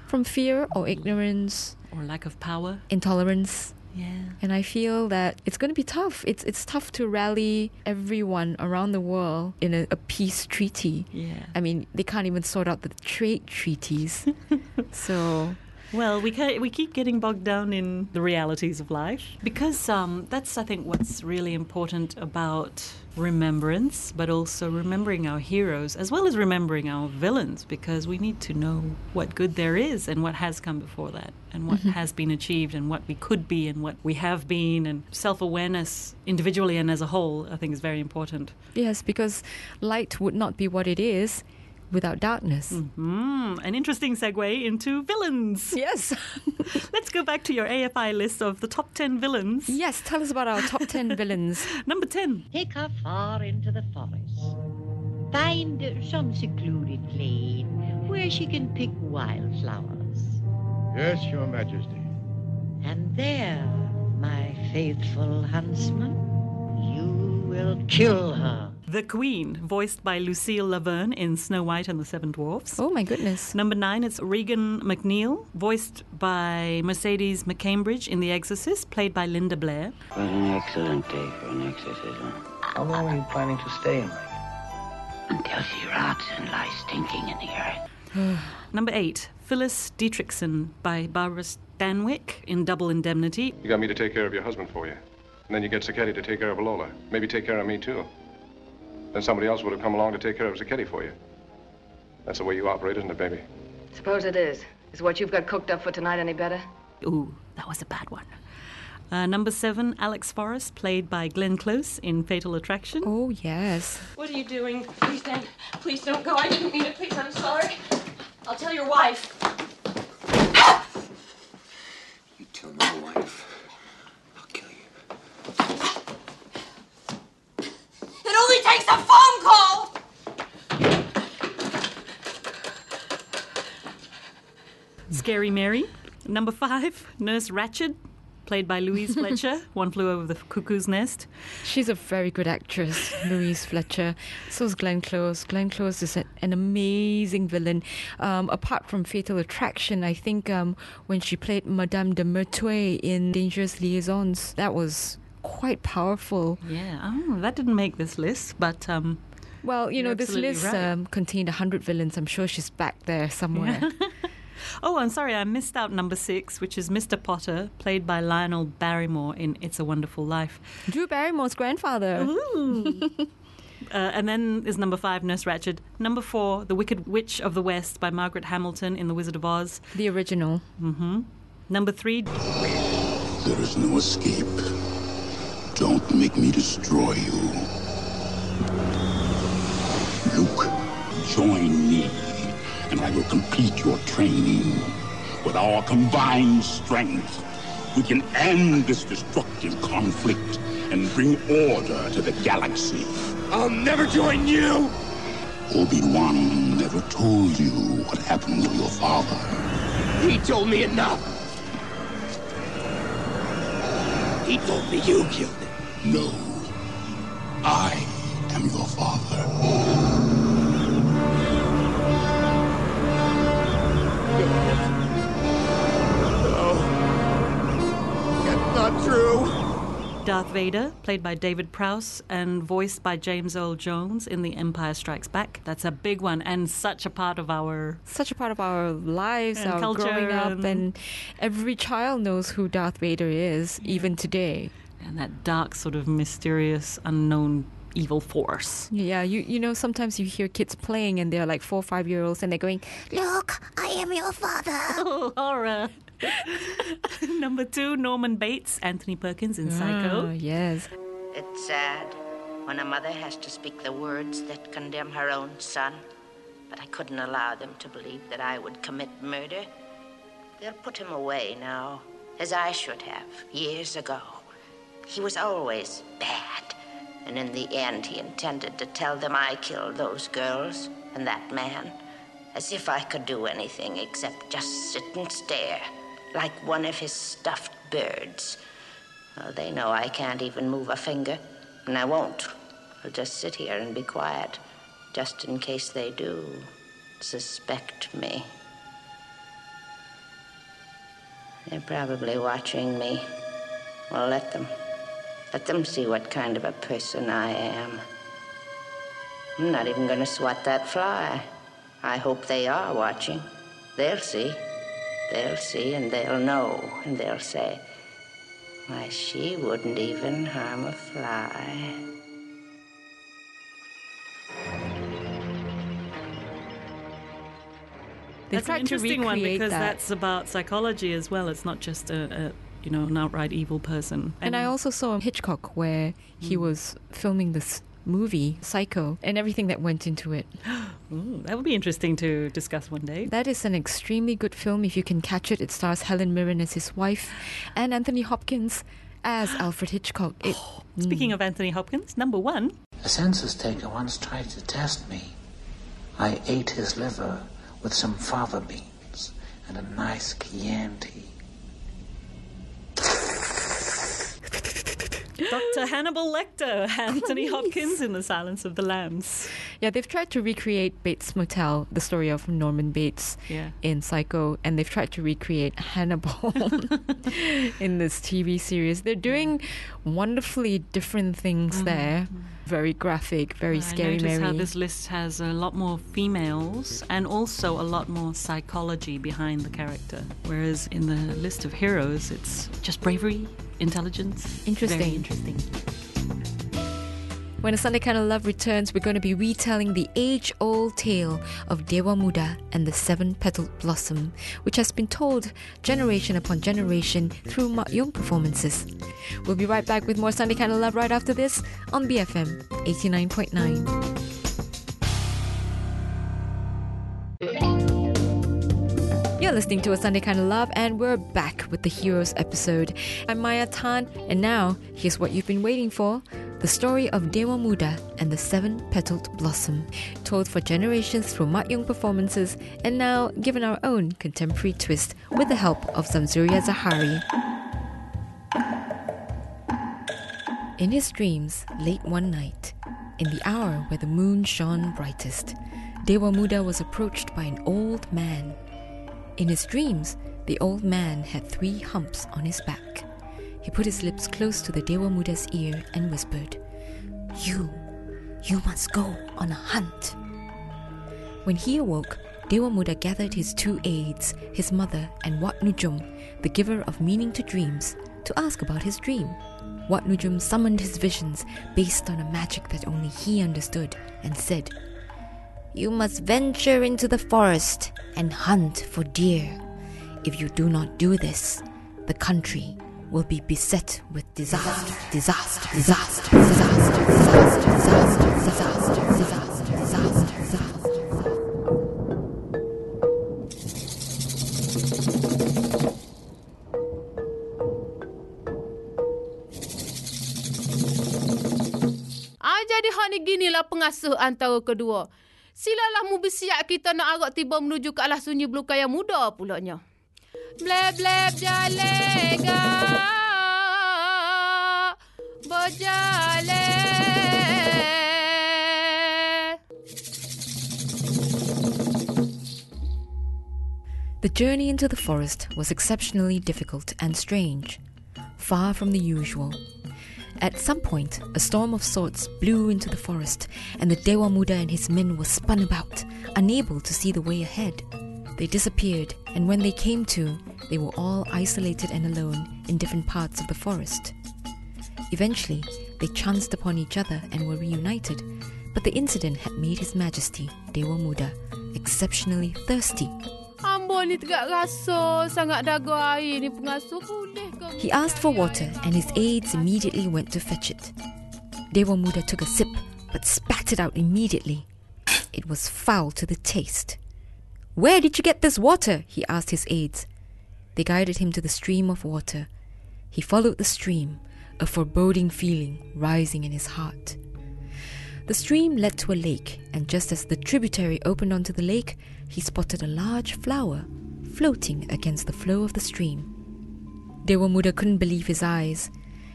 from fear or ignorance or lack of power. intolerance. Yeah. And I feel that it's going to be tough. It's it's tough to rally everyone around the world in a, a peace treaty. Yeah. I mean, they can't even sort out the trade treaties. so Well, we ca- we keep getting bogged down in the realities of life because um, that's I think what's really important about remembrance, but also remembering our heroes as well as remembering our villains because we need to know what good there is and what has come before that and what Mhm. has been achieved and what we could be and what we have been and self-awareness individually and as a whole I think is very important. yes, because light would not be what it is without darkness. Mm, an interesting segue into villains. Yes. Let's go back to your AFI list of the top 10 villains. Yes, tell us about our top 10 villains. Number 10. Take her far into the forest. Find some secluded glade where she can pick wildflowers. Yes, Your Majesty. And there, my faithful huntsman, you will kill her. The Queen, voiced by Lucille Laverne in Snow White and the Seven Dwarfs. Oh my goodness. Number nine, it's Regan McNeil, voiced by Mercedes McCambridge in The Exorcist, played by Linda Blair. What an excellent day for an exorcism. How long are you planning to stay in Until she rots and lies stinking in the earth. Number eight, Phyllis Dietrichson by Barbara Stanwyck in Double Indemnity. You got me to take care of your husband for you. And then you get Zachetti to take care of Lola. Maybe take care of me, too. Then somebody else would have come along to take care of Zachetti for you. That's the way you operate, isn't it, baby? Suppose it is. Is what you've got cooked up for tonight any better? Ooh, that was a bad one. Uh, number seven, Alex Forrest, played by Glenn Close in Fatal Attraction. Oh, yes. What are you doing? Please, Dan. Please don't go. I didn't mean it. Please, I'm sorry. I'll tell your wife. You tell my wife. I'll kill only takes a phone call. Scary Mary. Number five, Nurse Ratched, played by Louise Fletcher, One Flew Over the Cuckoo's Nest. She's a very good actress, Louise Fletcher. So is Glenn Close. Glenn Close is an, an amazing villain. Um, apart from Fatal Attraction, I think um, when she played Madame de Merteuil in Dangerous Liaisons, that was quite powerful. Yeah, oh, that didn't make this list, but um, Well, you know, this list right. um, contained 100 villains. I'm sure she's back there somewhere. Oh, I'm sorry, I missed out number six, which is Mr. Potter, played by Lionel Barrymore in It's a Wonderful Life. Drew Barrymore's grandfather. Ooh. Uh, and then is number five, Nurse Ratched. Number four, The Wicked Witch of the West by Margaret Hamilton in The Wizard of Oz. The original. Mm-hmm. Number three, There is no escape. Don't make me destroy you. Luke, join me, and I will complete your training. With our combined strength, we can end this destructive conflict and bring order to the galaxy. I'll never join you! Obi-Wan never told you what happened to your father. He told me enough. He told me you killed him. No. I am your father. No. That's not true. Darth Vader, played by David Prowse and voiced by James Earl Jones in The Empire Strikes Back. That's a big one and such a part of our such a part of our lives, And our culture growing up, and- and every child knows who Darth Vader is, even today. And that dark sort of mysterious unknown evil force. Yeah, you you know sometimes you hear kids playing and they're like four or five year olds and they're going, Look, I am your father. Oh, horror. Number two, Norman Bates, Anthony Perkins in Psycho. Ah, yes. It's sad when a mother has to speak the words that condemn her own son. But I couldn't allow them to believe that I would commit murder. They'll put him away now, as I should have, years ago. He was always bad. And in the end, he intended to tell them I killed those girls and that man. As if I could do anything except just sit and stare, like one of his stuffed birds. Well, they know I can't even move a finger, and I won't. I'll just sit here and be quiet, just in case they do suspect me. They're probably watching me. Well, let them. Let them see what kind of a person I am. I'm not even going to swat that fly. I hope they are watching. They'll see. They'll see and they'll know, and they'll say, Why, she wouldn't even harm a fly. That's an interesting one because that. that's about psychology as well. It's not just a, a you know an outright evil person. And I also saw Hitchcock where he Hmm. was filming this movie, Psycho, and everything that went into it. Ooh, that would be interesting to discuss one day. That is an extremely good film if you can catch it. It stars Helen Mirren as his wife and Anthony Hopkins as Alfred Hitchcock. It, Speaking of Anthony Hopkins, number one. A census taker once tried to test me. I ate his liver with some fava beans and a nice Chianti. Dr. Hannibal Lecter, Anthony Hopkins in The Silence of the Lambs. Yeah, they've tried to recreate Bates Motel, the story of Norman Bates Yeah. in Psycho, and they've tried to recreate Hannibal in this TV series. They're doing wonderfully different things Mhm. there. Very graphic, very I scary, notice Mary. how this list has a lot more females and also a lot more psychology behind the character. Whereas in the list of heroes, it's just bravery, intelligence. Interesting. Very interesting. When a Sunday Kind of Love returns, we're going to be retelling the age old tale of Dewa Muda and the seven petaled blossom, which has been told generation upon generation through Mak Yong performances. We'll be right back with more Sunday Kind of Love right after this on BFM 89.9. listening to A Sunday Kind of Love, and we're back with the Heroes episode. I'm Maya Tan, and now here's what you've been waiting for the story of Dewa Muda and the seven petaled blossom, told for generations through Mak Yong performances, and now given our own contemporary twist with the help of Zamzuriah Zahari. In his dreams, late one night, in the hour where the moon shone brightest, Dewa Muda was approached by an old man. In his dreams, the old man had three humps on his back. He put his lips close to the Dewa Muda's ear and whispered, You, you must go on a hunt. When he awoke, Dewa Muda gathered his two aides, his mother and Wat Nujum, the giver of meaning to dreams, to ask about his dream. Wat Nujum summoned his visions based on a magic that only he understood and said, You must venture into the forest and hunt for deer. If you do not do this, the country will be beset with disaster, disaster, disaster, disaster, disaster, disaster, disaster, disaster, disaster, disaster. Ah, jadi hak ni ginilah pengasuh antara kedua. Silalah mu kita nak agak tiba menuju ke alas sunyi belukar yang muda pulaknya. Bleb bleb jalega. Berjale. The journey into the forest was exceptionally difficult and strange, far from the usual. At some point, a storm of sorts blew into the forest, and the Dewa Muda and his men were spun about, unable to see the way ahead. They disappeared, and when they came to, they were all isolated and alone in different parts of the forest. Eventually, they chanced upon each other and were reunited, but the incident had made His Majesty, Dewa Muda, exceptionally thirsty. Ambo ni tegak rasa sangat dagu air ni pengasuh boleh kau. He asked for water, and his aides immediately went to fetch it. Dewa Muda took a sip, but spat it out immediately. It was foul to the taste. Where did you get this water? he asked his aides. They guided him to the stream of water. He followed the stream, a foreboding feeling rising in his heart. The stream led to a lake, and just as the tributary opened onto the lake, he spotted a large flower floating against the flow of the stream. Dewa Muda couldn't believe his eyes.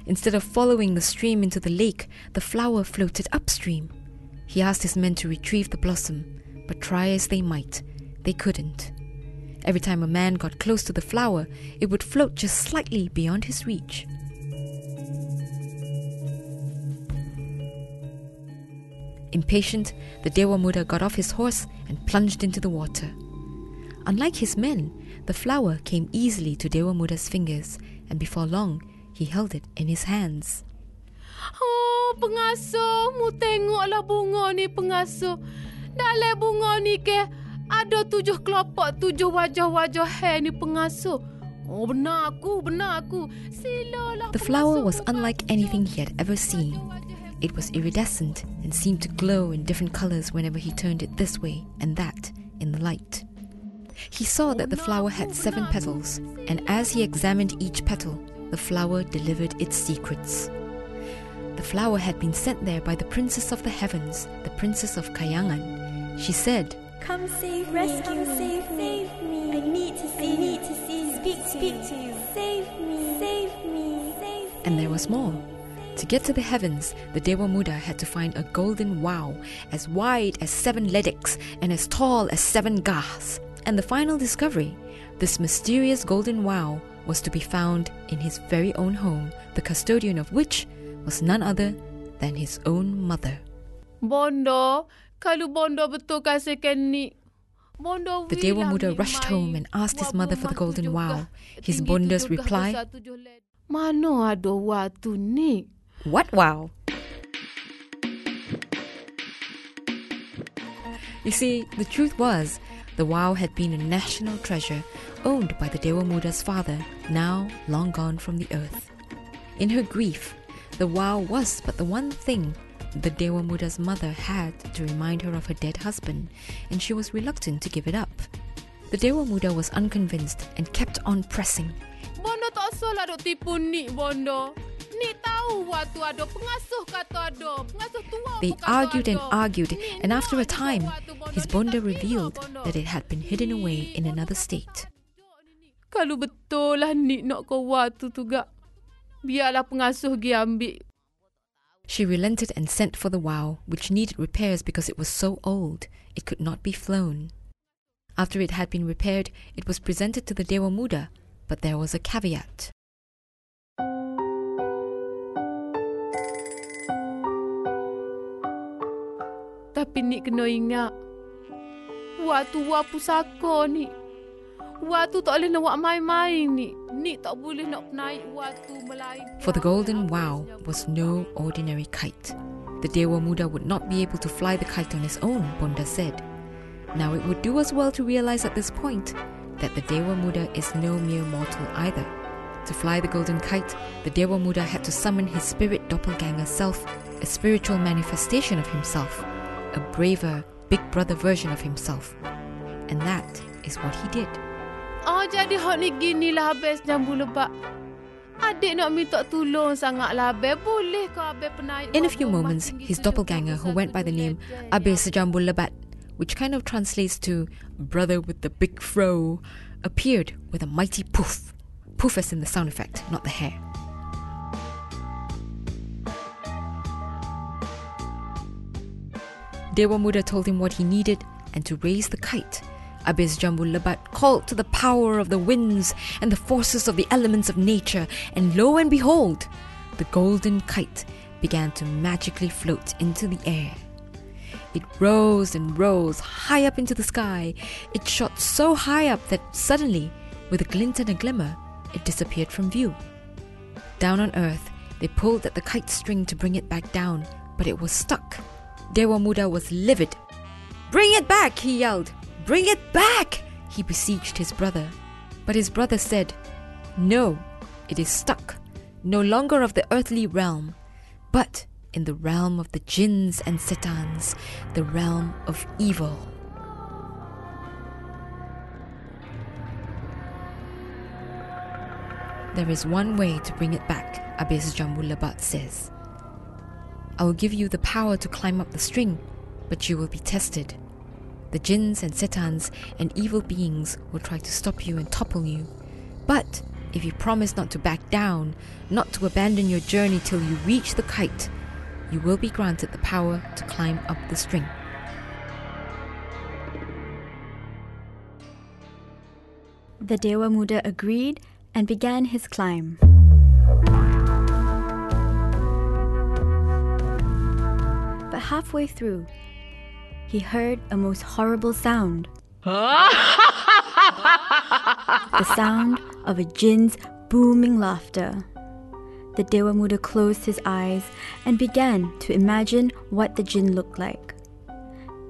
Instead of following the stream into the lake, the flower floated upstream. He asked his men to retrieve the blossom, but try as they might, they couldn't. Every time a man got close to the flower, it would float just slightly beyond his reach. Impatient, the Dewa Muda got off his horse and plunged into the water. Unlike his men, the flower came easily to Dewa Muda's fingers, and before long, he held it in his hands. Oh, pengasuh, mu tengoklah bunga ni pengasuh. Dalam bunga ni ke ada tujuh kelopak, tujuh wajah-wajah hair ni pengasuh. Oh, benar aku, benar aku. Silalah The flower was unlike anything he had ever seen. It was iridescent and seemed to glow in different colors whenever he turned it this way and that in the light. He saw that the flower had seven petals, and as he examined each petal, the flower delivered its secrets. The flower had been sent there by the Princess of the Heavens, the Princess of Kayangan. She said, Come save me. Rescue me. Save me. Save me. I need to see. I need to see. Speak, speak to you. Save me. Save me. Save me. And there was more. To get to the heavens, the Dewa Muda had to find a golden wau, as wide as seven ledicks and as tall as seven gahs. And the final discovery, this mysterious golden wau, was to be found in his very own home, the custodian of which was none other than his own mother. Bondo, kalau Bondo betul ni. Bondo The Dewa Muda rushed home and asked his mother for the golden wau. His tinggi bonda's tujuh gah, reply, besar tujuh led. Mana ada watu ni? What wau? You see, the truth was, the wau had been a national treasure owned by the Dewa Muda's father, now long gone from the earth. In her grief, the wow was but the one thing the Dewa Muda's mother had to remind her of her dead husband, and she was reluctant to give it up. The Dewa Muda was unconvinced and kept on pressing. Bondo tak Bondo. Watu ada pengasuh kata ada. Pengasuh tua They argued and argued, and after a time, juga watu Bondo. his bonda revealed that it had been hidden away in another state. Kalau betul lah ni nak kau watu tu gak. Biarlah pengasuh pergi ambil. She relented and sent for the wau, which needed repairs because it was so old it could not be flown. After it had been repaired, it was presented to the Dewa Muda, but there was a caveat. Tapi ni kena ingat. Waktu wak pusaka ni. Waktu tak boleh nak main-main ni. Ni tak boleh nak naik waktu. For the golden wau was no ordinary kite. The Dewa Muda would not be able to fly the kite on his own, Bonda said. Now it would do us well to realize at this point that the Dewa Muda is no mere mortal either. To fly the golden kite, the Dewa Muda had to summon his spirit doppelganger self, a spiritual manifestation of himself, a braver, big brother version of himself. And that is what he did. Oh, jadi hak ni gini lah habis jambu lebak. Adik nak minta tolong sangat lah Abel. Boleh ke Abel penaik In a few moments, his doppelganger, who went by the name meter Abe Sejambul Lebat, which kind of translates to brother with the big fro, appeared with a mighty poof. Poof as in the sound effect, not the hair. Dewa Muda told him what he needed and to raise the kite. Abiz Jambul Labat called to the power of the winds and the forces of the elements of nature, and lo and behold, the golden kite began to magically float into the air. It rose and rose high up into the sky. It shot so high up that suddenly, with a glint and a glimmer, it disappeared from view. Down on earth, they pulled at the kite string to bring it back down, but it was stuck. Dewa Muda was livid. Bring it back, he yelled. Bring it back! He beseeched his brother. But his brother said, No, it is stuck, no longer of the earthly realm, but in the realm of the jinns and setans, the realm of evil. There is one way to bring it back, Abbes Jambulabat says. I will give you the power to climb up the string, but you will be tested. The jinns and setans and evil beings will try to stop you and topple you. But if you promise not to back down, not to abandon your journey till you reach the kite, you will be granted the power to climb up the string. The Dewa Muda agreed and began his climb. Halfway through, he heard a most horrible sound. the sound of a jinn's booming laughter. The Dewamuda closed his eyes and began to imagine what the jinn looked like.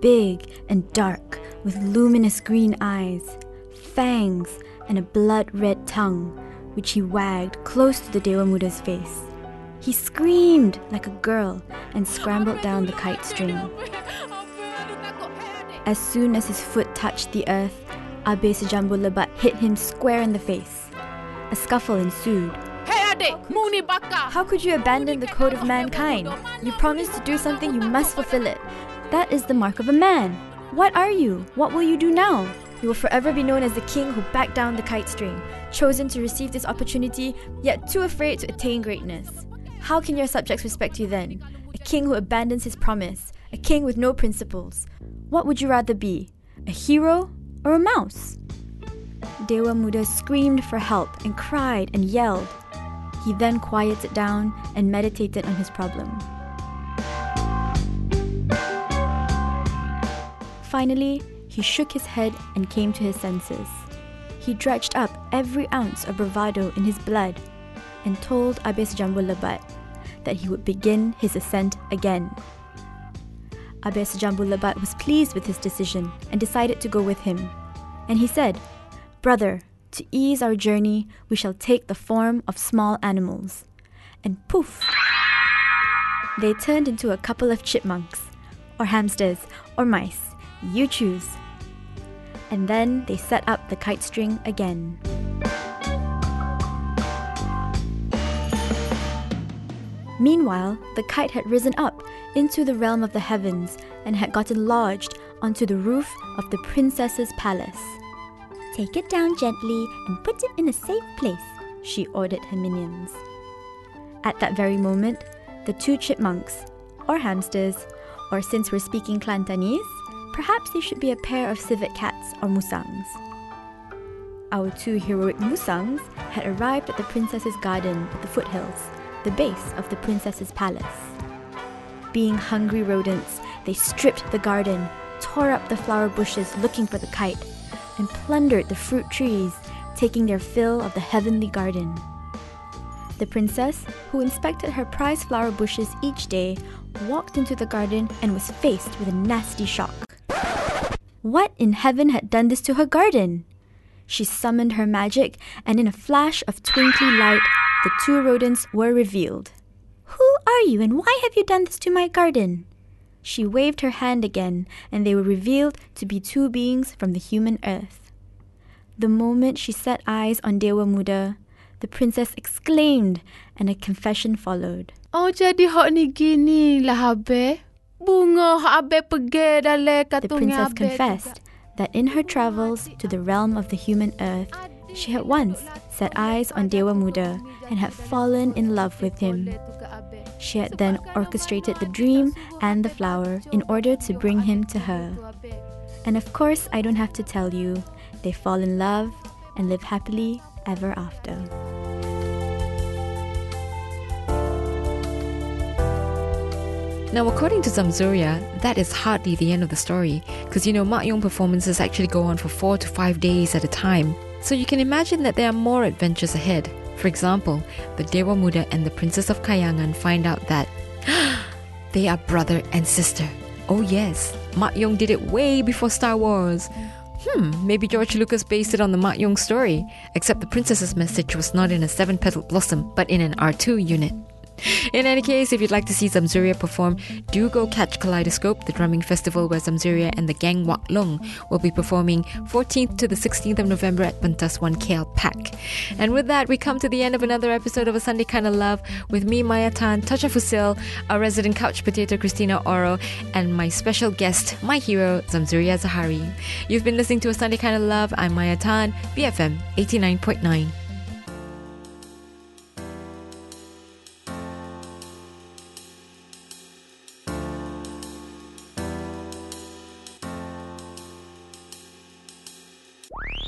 Big and dark, with luminous green eyes, fangs, and a blood red tongue, which he wagged close to the Dewamuda's face. He screamed like a girl and scrambled down the kite string. As soon as his foot touched the earth, Abe Sejambu Lebat hit him square in the face. A scuffle ensued. Hey adik, mu ni. How could you abandon the code of mankind? You promised to do something, you must fulfill it. That is the mark of a man. What are you? What will you do now? You will forever be known as the king who backed down the kite string, chosen to receive this opportunity, yet too afraid to attain greatness. How can your subjects respect you then? A king who abandons his promise, a king with no principles. What would you rather be? A hero or a mouse? Dewa Muda screamed for help and cried and yelled. He then quieted down and meditated on his problem. Finally, he shook his head and came to his senses. He dredged up every ounce of bravado in his blood and told Abes Jambulabat that he would begin his ascent again. Abes Jambulabat was pleased with his decision and decided to go with him. And he said, Brother, to ease our journey, we shall take the form of small animals. And poof! They turned into a couple of chipmunks, or hamsters, or mice. You choose. And then they set up the kite string again. Meanwhile, the kite had risen up into the realm of the heavens and had gotten lodged onto the roof of the princess's palace. Take it down gently and put it in a safe place. She ordered her minions. At that very moment, the two chipmunks, or hamsters, or since we're speaking Kelantanese, perhaps they should be a pair of civet cats or musangs. Our two heroic musangs had arrived at the princess's garden at the foothills, the base of the princess's palace. Being hungry rodents, they stripped the garden, tore up the flower bushes looking for the kite, and plundered the fruit trees, taking their fill of the heavenly garden. The princess, who inspected her prize flower bushes each day, walked into the garden and was faced with a nasty shock. What in heaven had done this to her garden? She summoned her magic, and in a flash of twinkly light, the two rodents were revealed. Who are you, and why have you done this to my garden? She waved her hand again, and they were revealed to be two beings from the human earth. The moment she set eyes on Dewa Muda, the princess exclaimed, and a confession followed. Oh, jadi hok ni gini lah, Abe. Bunga hok Abe pergi dalam The princess confessed that in her travels to the realm of the human earth, she had once set eyes on Dewa Muda and had fallen in love with him. She had then orchestrated the dream and the flower in order to bring him to her. And of course, I don't have to tell you, they fall in love and live happily ever after. Now, according to Zamzuriah, that is hardly the end of the story, because you know, Mak Yong performances actually go on for four to five days at a time. So you can imagine that there are more adventures ahead. For example, the Dewa Muda and the Princess of Kayangan find out that they are brother and sister. Oh yes, Mak Yong did it way before Star Wars. Hmm, maybe George Lucas based it on the Mak Yong story, except the princess's message was not in a seven petaled blossom, but in an R2 unit. In any case, if you'd like to see Zamzuriah perform, do go catch Kaleidoscope, the drumming festival where Zamzuriah and the Geng Wak Long will be performing 14th to the 16th of November at Pentas 1 KLPac. And with that, we come to the end of another episode of A Sunday Kind of Love with me, Maya Tan, Tasha Fusil, our resident couch potato Christina Orow, and my special guest, my hero, Zamzuriah Zahari. You've been listening to A Sunday Kind of Love. I'm Maya Tan, BFM 89.9.